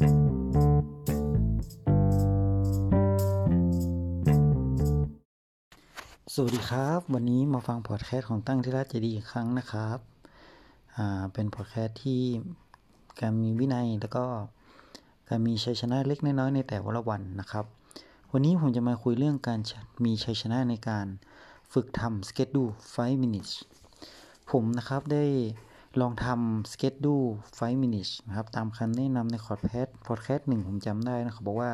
สวัสดีครับ วันนี้มาฟังพอดแคสต์ของตั้งที่รัฐจะดีอีกครั้งนะครับ อ่าเป็นพอดแคสต์ที่การมีวินัยแล้วก็การมีชัยชนะเล็กน้อยในแต่ละวันนะครับ วันนี้ผมจะมาคุยเรื่องการมีชัยชนะในการฝึกทำสเก็ตดู5 minutes ผมนะครับได้ ลองทำสเก็ตดู5 minutes นะครับ ตามคำแนะนำในคอร์ดแพดพอดแคสต์หนึ่งผมจำได้นะครับบอกว่า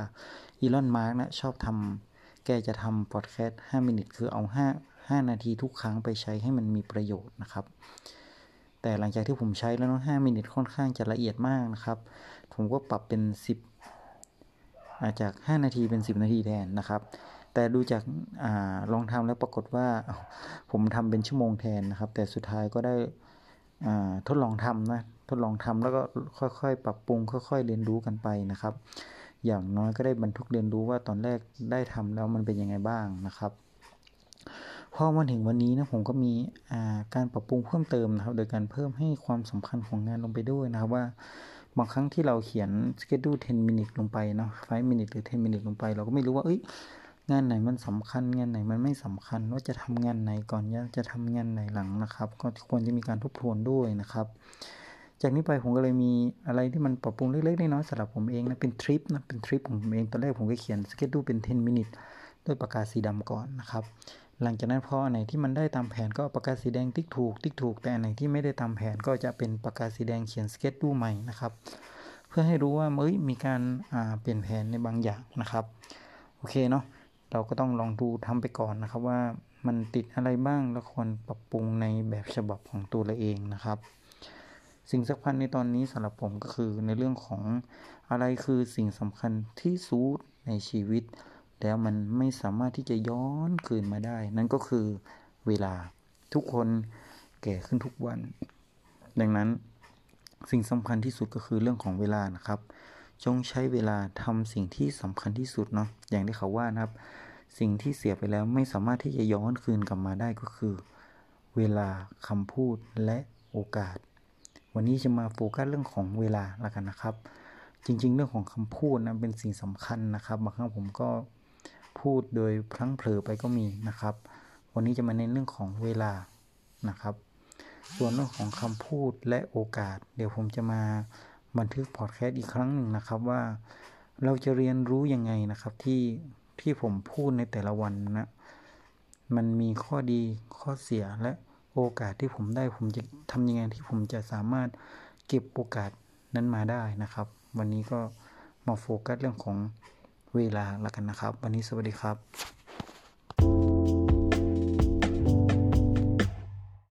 อีลอนมัสก์นะชอบทำแกจะทำพอดแคสต์5 minutes คือเอา 5 5 นาทีทุกครั้งไปใช้ให้มันมีประโยชน์นะครับ แต่หลังจากที่ผมใช้แล้วเนาะ5 minutes ค่อนข้างจะละเอียดมากนะครับ ผมก็ปรับเป็น 10 อาจาก 5 นาทีเป็น 10 นาทีแทนนะครับแต่ดูจากอาลองทำแล้วปรากฏว่าผมทำเป็นชั่วโมงแทนนะครับ แต่สุดท้ายก็ได้ ทดลองทำนะทดลองทำแล้วก็ค่อยๆ ปรับปรุง ค่อย ๆ เรียนรู้กันไปนะครับ อย่างน้อยก็ได้บรรทุกเรียนรู้ว่าตอนแรกได้ทำแล้วมันเป็นยังไงบ้างนะครับพอมาถึงวันนี้นะผมก็มีการปรับปรุงเพิ่มเติมนะครับ โดยการเพิ่มให้ความสำคัญของงานลงไปด้วยนะครับว่าบางครั้งที่เราเขียน schedule 10 minutes ลงไปเนาะ5 minutes หรือ 10 minutes ลงไป เราก็ไม่รู้ว่าเอ้ย งานไหนมันสำคัญงานไหนมันไม่สำคัญ ว่าจะทำงานไหนก่อนจะทำงานไหนหลังนะครับ ก็ควรจะมีการทบทวนด้วยนะครับ จากนี้ไปผมก็เลยมีอะไรที่มันปรับปรุงเล็กๆน้อยๆสำหรับผมเองนะเป็นทริปนะเป็นทริปของผมเองตอนแรกผมก็เขียนสเกจดูเป็น 10 minute ด้วยปากกาสีดำก่อนนะครับ หลังจากนั้นพออันไหนที่มันได้ตามแผนก็ปากกาสีแดงติ๊กถูกติ๊กถูกแต่อันไหนที่ไม่ได้ตามแผนก็จะเป็นปากกาสีแดงเขียนสเกจดูใหม่นะครับ เพื่อให้รู้ว่าเอ้ยมีการเปลี่ยนแผนในบางอย่างนะครับ โอเคเนาะ เราก็ต้องลองดูทำไปก่อนนะครับว่ามันติดอะไรบ้างแล้วควรปรับปรุงในแบบฉบับของตัวเราเองนะครับ สิ่งสำคัญในตอนนี้สำหรับผมก็คือในเรื่องของอะไรคือสิ่งสำคัญที่สุดในชีวิต แล้วมันไม่สามารถที่จะย้อนคืนมาได้ นั่นก็คือเวลาทุกคนแก่ขึ้นทุกวัน ดังนั้นสิ่งสำคัญที่สุดก็คือเรื่องของเวลานะครับ จงใช้เวลาทำสิ่งที่สำคัญที่สุดเนาะอย่างที่เขาว่านะครับ สิ่งที่เสียไปแล้วไม่สามารถที่จะย้อนคืนกลับมาได้ก็คือ เวลาคำพูดและโอกาส วันนี้จะมาโฟกัสเรื่องของเวลาล้วกันนะครับ จริง ๆ เรื่องของคำพูดนะเป็นสิ่งสำคัญนะครับบางครั้งผมก็พูดโดยพลั้งเผลอไปก็มีนะครับ วันนี้จะมาเน้นเรื่องของเวลานะครับ ส่วนเรื่องของคำพูดและโอกาส เดี๋ยวผมจะมา บันทึกพอดแคสต์อีกครั้งหนึ่งนะครับว่าเราจะเรียนรู้ยังไงนะครับที่ที่ผมพูดในแต่ละวันนะมันมีข้อดีข้อเสียและโอกาสที่ผมได้ผมจะทำยังไงที่ผมจะสามารถเก็บโอกาสนั้นมาได้นะครับ วันนี้ก็มาโฟกัสเรื่องของเวลาแล้วกันนะครับ วันนี้สวัสดีครับ